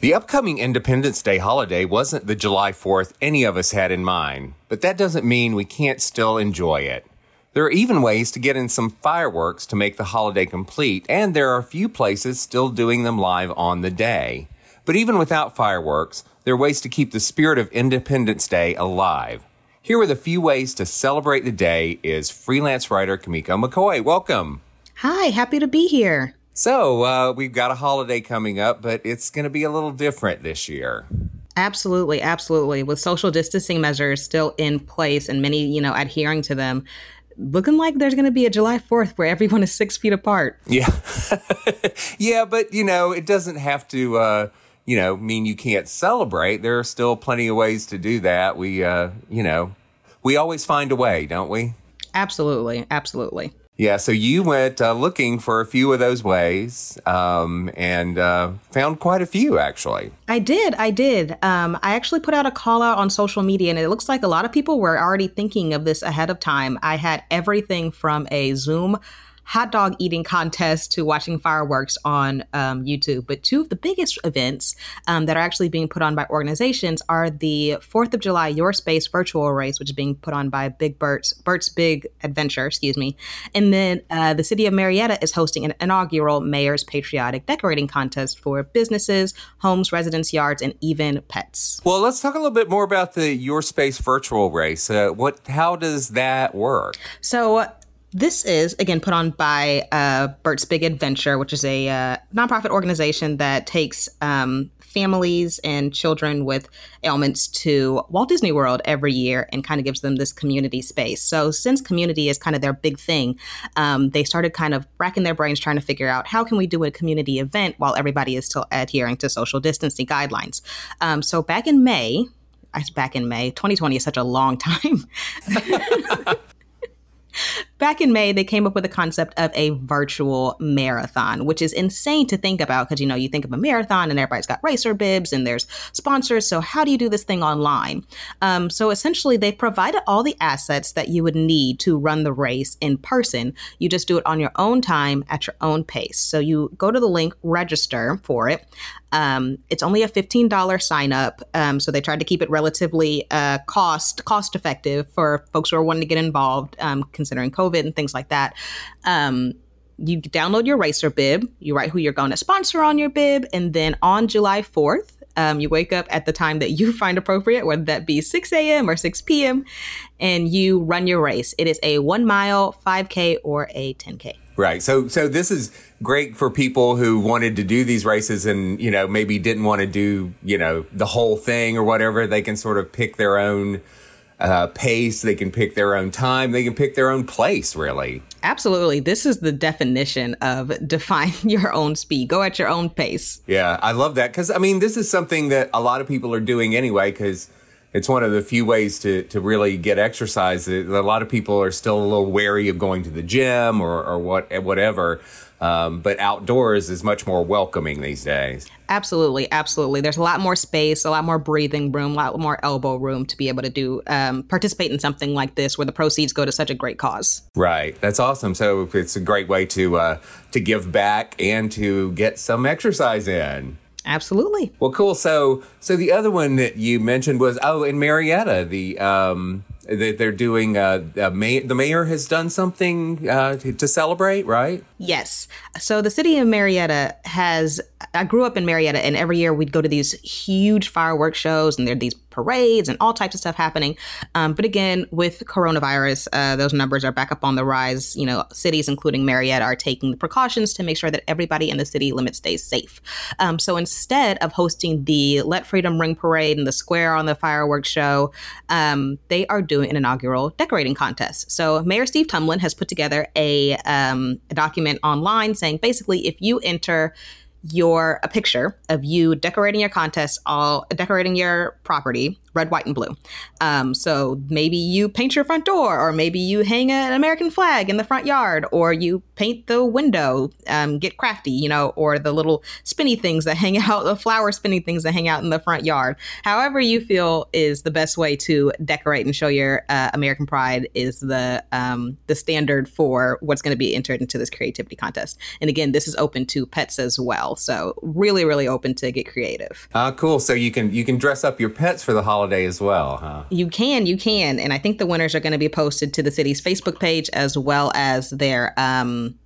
The upcoming Independence Day holiday wasn't the July 4th any of us had in mind, but that doesn't mean we can't still enjoy it. There are even ways to get in some fireworks to make the holiday complete, and there are a few places still doing them live on the day. But even without fireworks, there are ways to keep the spirit of Independence Day alive. Here are the few ways to celebrate the day is freelance writer Kamiko McCoy. Welcome. Hi, happy to be here. So, uh, we've got a holiday coming up, but it's going to be a little different this year. Absolutely, absolutely. With social distancing measures still in place and many, you know, adhering to them, looking like there's going to be a July 4th where everyone is six feet apart. Yeah. yeah, but, you know, it doesn't have to, uh, you know, mean you can't celebrate. There are still plenty of ways to do that. We, uh, you know, we always find a way, don't we? Absolutely, absolutely. Yeah, so you went uh, looking for a few of those ways um, and uh, found quite a few, actually. I did. I did. Um, I actually put out a call out on social media, and it looks like a lot of people were already thinking of this ahead of time. I had everything from a Zoom hot dog eating contest to watching fireworks on um, YouTube. But two of the biggest events um, that are actually being put on by organizations are the Fourth of July Your Space virtual race, which is being put on by Big Bert's Bert's Big Adventure, excuse me, and then uh, the city of Marietta is hosting an inaugural Mayor's Patriotic Decorating Contest for businesses, homes, residence yards, and even pets. Well, let's talk a little bit more about the Your Space virtual race. Uh, what? How does that work? So this is, again, put on by uh, Bert's Big Adventure, which is a uh, nonprofit organization that takes um, families and children with ailments to Walt Disney World every year and kind of gives them this community space. So, since community is kind of their big thing, um, they started kind of racking their brains trying to figure out how can we do a community event while everybody is still adhering to social distancing guidelines. Um, so, back in May, back in May, 2020 is such a long time. Back in May, they came up with the concept of a virtual marathon, which is insane to think about because, you know, you think of a marathon and everybody's got racer bibs and there's sponsors. So, how do you do this thing online? Um, so, essentially, they provided all the assets that you would need to run the race in person. You just do it on your own time at your own pace. So, you go to the link, register for it. Um, it's only a $15 sign up. Um, so they tried to keep it relatively uh, cost cost effective for folks who are wanting to get involved, um, considering COVID and things like that. Um, you download your racer bib, you write who you're going to sponsor on your bib, and then on July 4th, um, you wake up at the time that you find appropriate, whether that be 6 a.m. or 6 p.m., and you run your race. It is a one mile, 5K, or a 10K. Right. So so this is great for people who wanted to do these races and, you know, maybe didn't want to do, you know, the whole thing or whatever. They can sort of pick their own uh, pace. They can pick their own time. They can pick their own place, really. Absolutely. This is the definition of define your own speed. Go at your own pace. Yeah, I love that because I mean, this is something that a lot of people are doing anyway because it's one of the few ways to, to really get exercise. A lot of people are still a little wary of going to the gym or, or what whatever. Um, but outdoors is much more welcoming these days. Absolutely, absolutely. There's a lot more space, a lot more breathing room, a lot more elbow room to be able to do um, participate in something like this, where the proceeds go to such a great cause. Right, that's awesome. So it's a great way to uh, to give back and to get some exercise in. Absolutely. Well, cool. So, so the other one that you mentioned was oh, in Marietta, the um, that they're doing uh, may- the mayor has done something uh, to, to, celebrate, right? Yes. So the city of Marietta has. I grew up in Marietta, and every year we'd go to these huge fireworks shows, and there are these parades and all types of stuff happening. Um, but again, with coronavirus, uh, those numbers are back up on the rise. You know, cities, including Marietta, are taking the precautions to make sure that everybody in the city limit stays safe. Um, so instead of hosting the Let Freedom Ring parade and the square on the fireworks show, um, they are doing an inaugural decorating contest. So Mayor Steve Tumlin has put together a, um, a document online saying basically if you enter your a picture of you decorating your contest all decorating your property red, white, and blue. Um, so maybe you paint your front door, or maybe you hang an American flag in the front yard, or you paint the window, um, get crafty, you know, or the little spinny things that hang out, the flower spinny things that hang out in the front yard. However, you feel is the best way to decorate and show your uh, American pride is the um, the standard for what's going to be entered into this creativity contest. And again, this is open to pets as well, so really, really open to get creative. Uh, cool. So you can you can dress up your pets for the holiday holiday as well, huh? You can, you can. And I think the winners are going to be posted to the city's Facebook page as well as their um,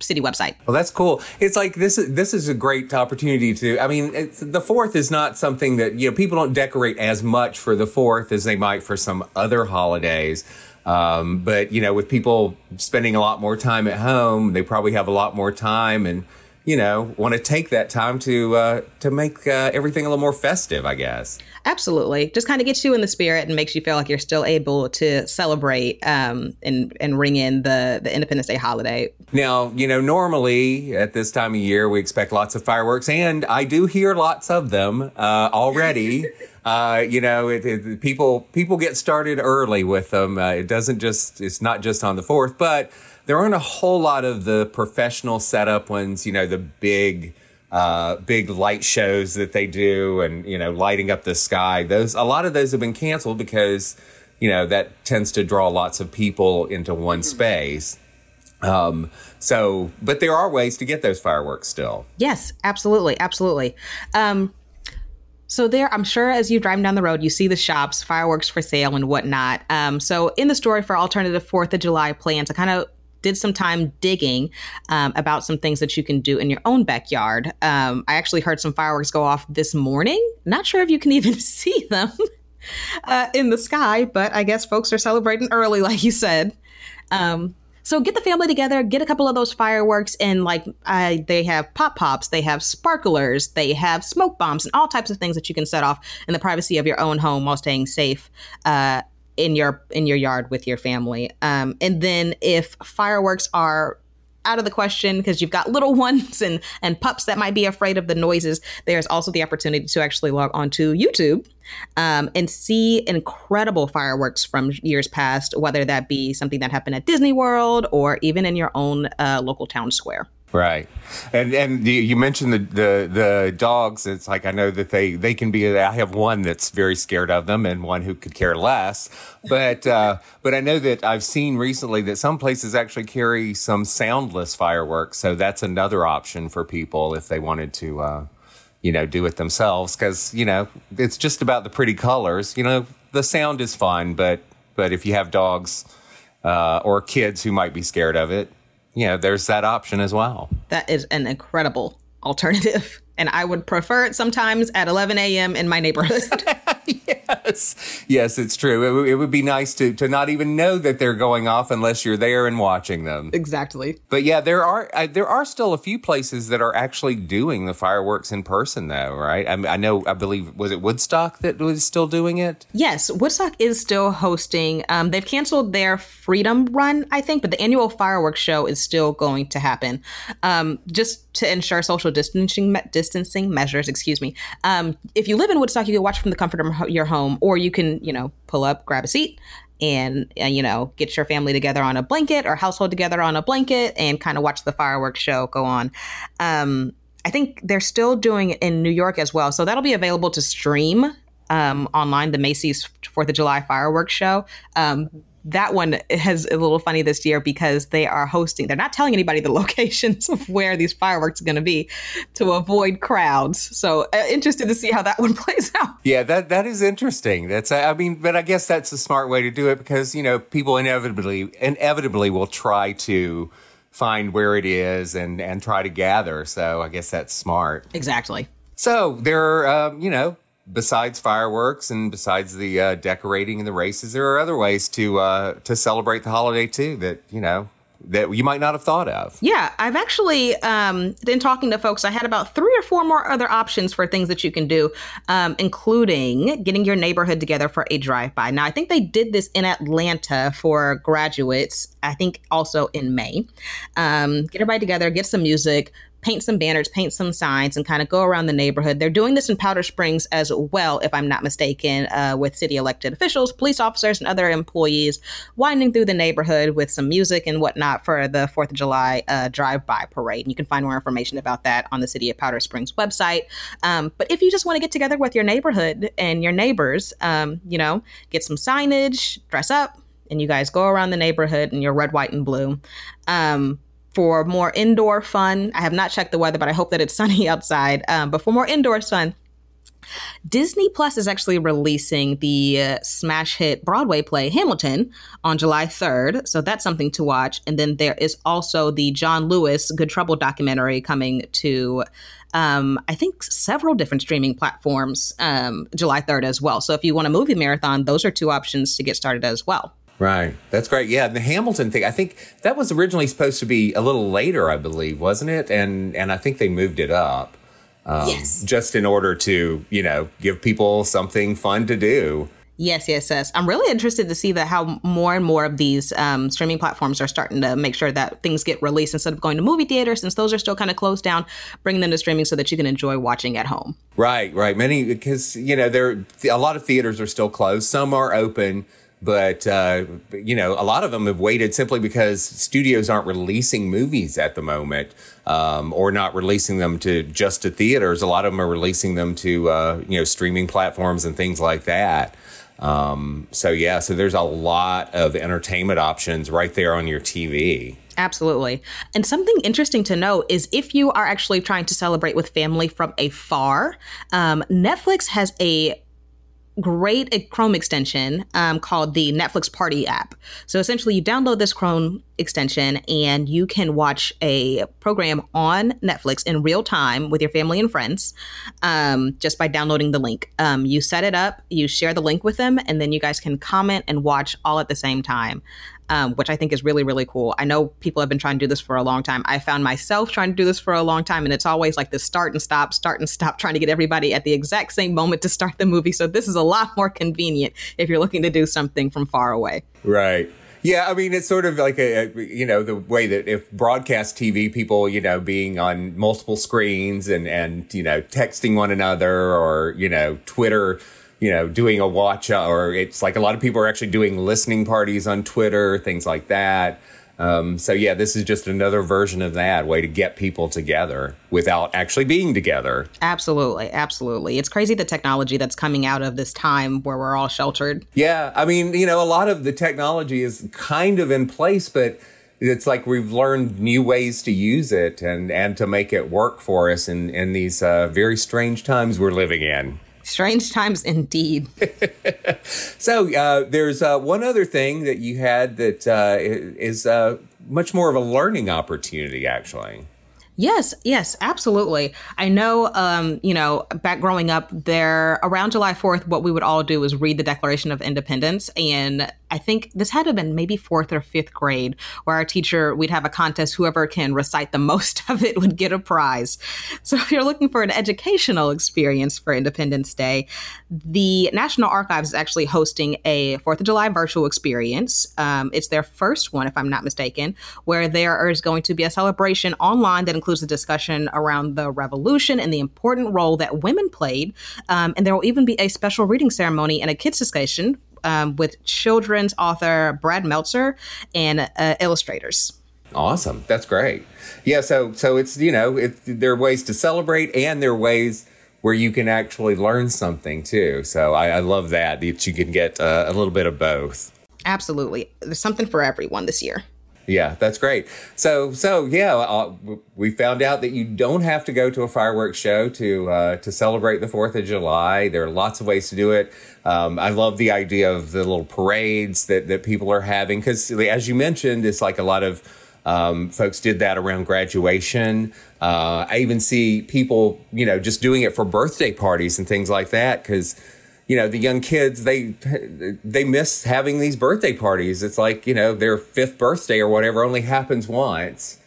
city website. Well, that's cool. It's like this is this is a great opportunity to. I mean, the fourth is not something that you know people don't decorate as much for the fourth as they might for some other holidays. Um, but you know, with people spending a lot more time at home, they probably have a lot more time and you know, want to take that time to uh, to make uh, everything a little more festive, I guess. Absolutely, just kind of gets you in the spirit and makes you feel like you're still able to celebrate um, and and ring in the the Independence Day holiday. Now, you know, normally at this time of year we expect lots of fireworks, and I do hear lots of them uh, already. Uh, you know, it, it, people people get started early with them. Uh, it doesn't just it's not just on the fourth, but there aren't a whole lot of the professional setup ones, you know, the big, uh, big light shows that they do and, you know, lighting up the sky. Those, a lot of those have been canceled because, you know, that tends to draw lots of people into one space. Um, so, but there are ways to get those fireworks still. Yes, absolutely. Absolutely. Um, so there, I'm sure as you drive down the road, you see the shops, fireworks for sale and whatnot. Um, so in the story for alternative Fourth of July plans, I kind of did some time digging um, about some things that you can do in your own backyard. Um, I actually heard some fireworks go off this morning. Not sure if you can even see them uh, in the sky, but I guess folks are celebrating early, like you said. Um, so get the family together, get a couple of those fireworks, and like uh, they have pop pops, they have sparklers, they have smoke bombs, and all types of things that you can set off in the privacy of your own home while staying safe. Uh, in your in your yard with your family. Um, and then if fireworks are out of the question because you've got little ones and and pups that might be afraid of the noises, there's also the opportunity to actually log onto YouTube um, and see incredible fireworks from years past, whether that be something that happened at Disney World or even in your own uh, local town square. Right, and and you mentioned the, the the dogs. It's like I know that they they can be. I have one that's very scared of them, and one who could care less. But uh, but I know that I've seen recently that some places actually carry some soundless fireworks. So that's another option for people if they wanted to, uh, you know, do it themselves. Because you know it's just about the pretty colors. You know, the sound is fun, but but if you have dogs uh, or kids who might be scared of it you know, there's that option as well. That is an incredible alternative. And I would prefer it sometimes at 11 a.m. in my neighborhood. yeah. Yes, yes, it's true. It, w- it would be nice to to not even know that they're going off unless you're there and watching them. Exactly. But yeah, there are uh, there are still a few places that are actually doing the fireworks in person, though, right? I, mean, I know, I believe, was it Woodstock that was still doing it? Yes, Woodstock is still hosting. Um, they've canceled their Freedom Run, I think, but the annual fireworks show is still going to happen. Um, just to ensure social distancing distancing measures. Excuse me. Um, if you live in Woodstock, you can watch from the comfort of your home, or you can, you know, pull up, grab a seat, and, and you know get your family together on a blanket or household together on a blanket and kind of watch the fireworks show go on. Um, I think they're still doing it in New York as well, so that'll be available to stream um, online. The Macy's Fourth of July fireworks show. Um, that one has a little funny this year because they are hosting they're not telling anybody the locations of where these fireworks are going to be to avoid crowds. So uh, interested to see how that one plays out. Yeah that that is interesting. That's i mean but i guess that's a smart way to do it because you know people inevitably inevitably will try to find where it is and and try to gather. So i guess that's smart. Exactly. So there are um, you know besides fireworks and besides the uh, decorating and the races, there are other ways to uh, to celebrate the holiday too. That you know that you might not have thought of. Yeah, I've actually um, been talking to folks. I had about three or four more other options for things that you can do, um, including getting your neighborhood together for a drive by. Now, I think they did this in Atlanta for graduates. I think also in May. Um, get everybody together, get some music, paint some banners, paint some signs, and kind of go around the neighborhood. They're doing this in Powder Springs as well, if I'm not mistaken, uh, with city elected officials, police officers, and other employees winding through the neighborhood with some music and whatnot for the 4th of July uh, drive by parade. And you can find more information about that on the City of Powder Springs website. Um, but if you just want to get together with your neighborhood and your neighbors, um, you know, get some signage, dress up, and you guys go around the neighborhood in your red, white, and blue. Um, for more indoor fun, I have not checked the weather, but I hope that it's sunny outside. Um, but for more indoor fun, Disney Plus is actually releasing the uh, smash hit Broadway play Hamilton on July 3rd. So that's something to watch. And then there is also the John Lewis Good Trouble documentary coming to, um, I think, several different streaming platforms um, July 3rd as well. So if you want a movie marathon, those are two options to get started as well. Right. That's great. Yeah, the Hamilton thing. I think that was originally supposed to be a little later, I believe, wasn't it? And and I think they moved it up. Um, yes. Just in order to, you know, give people something fun to do. Yes, yes, yes. I'm really interested to see that how more and more of these um, streaming platforms are starting to make sure that things get released instead of going to movie theaters, since those are still kind of closed down, bringing them to streaming so that you can enjoy watching at home. Right, right. Many because you know there a lot of theaters are still closed. Some are open but uh, you know a lot of them have waited simply because studios aren't releasing movies at the moment um, or not releasing them to just to theaters. A lot of them are releasing them to uh, you know streaming platforms and things like that. Um, so yeah so there's a lot of entertainment options right there on your tv Absolutely. And something interesting to note is if you are actually trying to celebrate with family from afar, um, Netflix has a great Chrome extension um, called the Netflix Party app. So essentially, you download this Chrome extension and you can watch a program on Netflix in real time with your family and friends um, just by downloading the link. Um, you set it up, you share the link with them, and then you guys can comment and watch all at the same time um, which I think is really, really cool. I know people have been trying to do this for a long time. I found myself trying to do this for a long time, and it's always like the start and stop, start and stop, trying to get everybody at the exact same moment to start the movie. So this is a lot more convenient if you're looking to do something from far away. Right. Yeah, I mean, it's sort of like a, you know, the way that if broadcast TV people, you know, being on multiple screens and, and, you know, texting one another or, you know, Twitter you know, doing a watch or it's like a lot of people are actually doing listening parties on Twitter, things like that. Um, so yeah, this is just another version of that way to get people together without actually being together. Absolutely, absolutely. It's crazy the technology that's coming out of this time where we're all sheltered. Yeah, I mean, you know, a lot of the technology is kind of in place, but it's like we've learned new ways to use it and and to make it work for us in in these uh, very strange times we're living in. Strange times indeed. so uh, there's uh, one other thing that you had that uh, is uh, much more of a learning opportunity, actually. Yes, yes, absolutely. I know, um, you know, back growing up, there around July 4th, what we would all do is read the Declaration of Independence. And I think this had to have been maybe fourth or fifth grade, where our teacher, we'd have a contest. Whoever can recite the most of it would get a prize. So if you're looking for an educational experience for Independence Day, the National Archives is actually hosting a Fourth of July virtual experience. Um, it's their first one, if I'm not mistaken, where there is going to be a celebration online that includes a discussion around the revolution and the important role that women played. Um, and there will even be a special reading ceremony and a kids discussion um, with children's author Brad Meltzer and uh, illustrators. Awesome, that's great. Yeah, so so it's you know it, there are ways to celebrate and there are ways where you can actually learn something too. So I, I love that that you can get uh, a little bit of both. Absolutely, there's something for everyone this year. Yeah, that's great. So, so yeah, uh, we found out that you don't have to go to a fireworks show to uh, to celebrate the Fourth of July. There are lots of ways to do it. Um, I love the idea of the little parades that that people are having because, as you mentioned, it's like a lot of um, folks did that around graduation. Uh, I even see people, you know, just doing it for birthday parties and things like that because you know the young kids they they miss having these birthday parties. It's like you know their fifth birthday or whatever only happens once.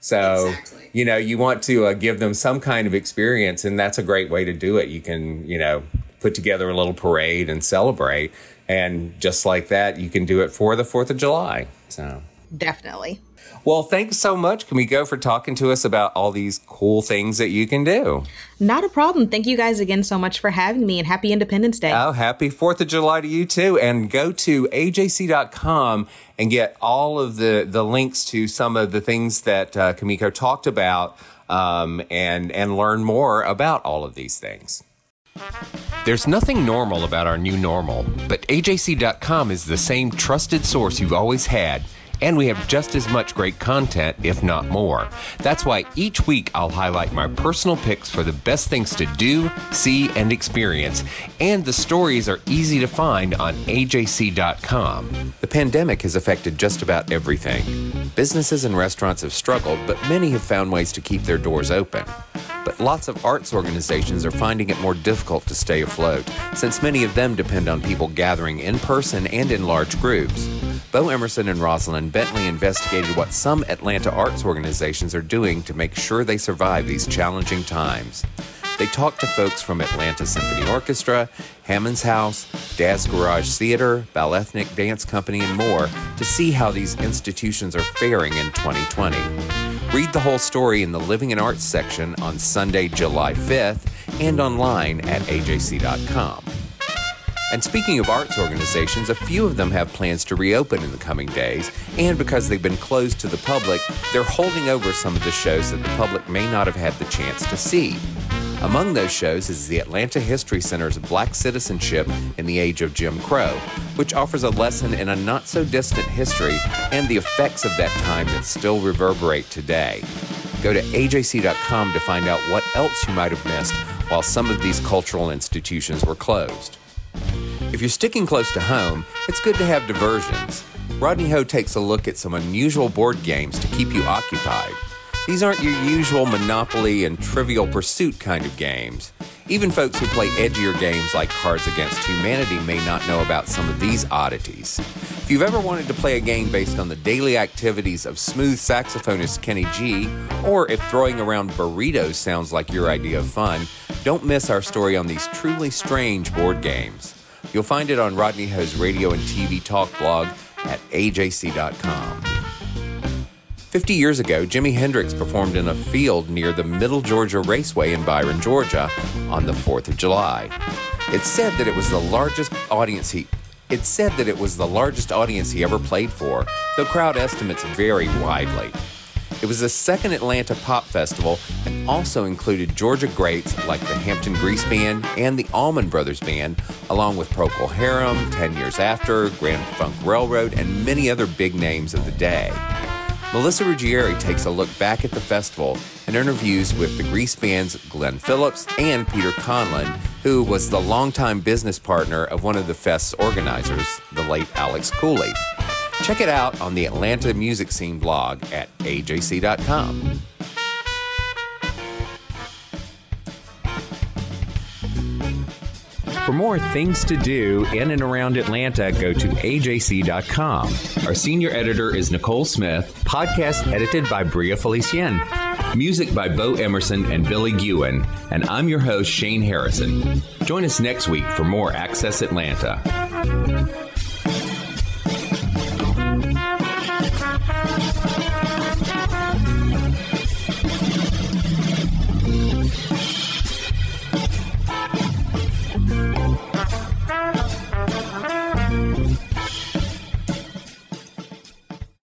So exactly. you know you want to uh, give them some kind of experience and that's a great way to do it. You can you know put together a little parade and celebrate and just like that you can do it for the fourth of july so. Definitely well, thanks so much, Kimiko, for talking to us about all these cool things that you can do. Not a problem. Thank you guys again so much for having me and happy Independence Day. Oh, happy 4th of July to you too. And go to ajc.com and get all of the, the links to some of the things that uh, Kimiko talked about um, and, and learn more about all of these things. There's nothing normal about our new normal, but ajc.com is the same trusted source you've always had and we have just as much great content, if not more. That's why each week I'll highlight my personal picks for the best things to do, see, and experience, and the stories are easy to find on AJC.com. The pandemic has affected just about everything. Businesses and restaurants have struggled, but many have found ways to keep their doors open. But lots of arts organizations are finding it more difficult to stay afloat, since many of them depend on people gathering in person and in large groups. Bo Emerson and Rosalind Bentley investigated what some Atlanta arts organizations are doing to make sure they survive these challenging times. They talked to folks from Atlanta Symphony Orchestra, Hammonds House, Dad's Garage Theater, Ballethnic Dance Company, and more to see how these institutions are faring in 2020. Read the whole story in the Living and Arts section on Sunday, July 5th, and online at ajc.com. And speaking of arts organizations, a few of them have plans to reopen in the coming days, and because they've been closed to the public, they're holding over some of the shows that the public may not have had the chance to see. Among those shows is the Atlanta History Center's Black Citizenship in the Age of Jim Crow, which offers a lesson in a not so distant history and the effects of that time that still reverberate today. Go to ajc.com to find out what else you might have missed while some of these cultural institutions were closed. If you're sticking close to home, it's good to have diversions. Rodney Ho takes a look at some unusual board games to keep you occupied. These aren't your usual Monopoly and Trivial Pursuit kind of games. Even folks who play edgier games like Cards Against Humanity may not know about some of these oddities. If you've ever wanted to play a game based on the daily activities of smooth saxophonist Kenny G, or if throwing around burritos sounds like your idea of fun, don't miss our story on these truly strange board games. You'll find it on Rodney Ho's radio and TV talk blog at ajc.com. 50 years ago, Jimi Hendrix performed in a field near the Middle Georgia Raceway in Byron, Georgia on the 4th of July. It's said that it was the largest audience he it's said that it was the largest audience he ever played for, though crowd estimates vary widely. It was the second Atlanta pop festival and also included Georgia greats like the Hampton Grease Band and the Allman Brothers Band, along with Procol Harum, 10 Years After, Grand Funk Railroad, and many other big names of the day. Melissa Ruggieri takes a look back at the festival and interviews with the Grease Band's Glenn Phillips and Peter Conlon, who was the longtime business partner of one of the fest's organizers, the late Alex Cooley. Check it out on the Atlanta music scene blog at ajc.com. For more things to do in and around Atlanta, go to ajc.com. Our senior editor is Nicole Smith, podcast edited by Bria Felicien, music by Bo Emerson and Billy Gewen, and I'm your host, Shane Harrison. Join us next week for more Access Atlanta.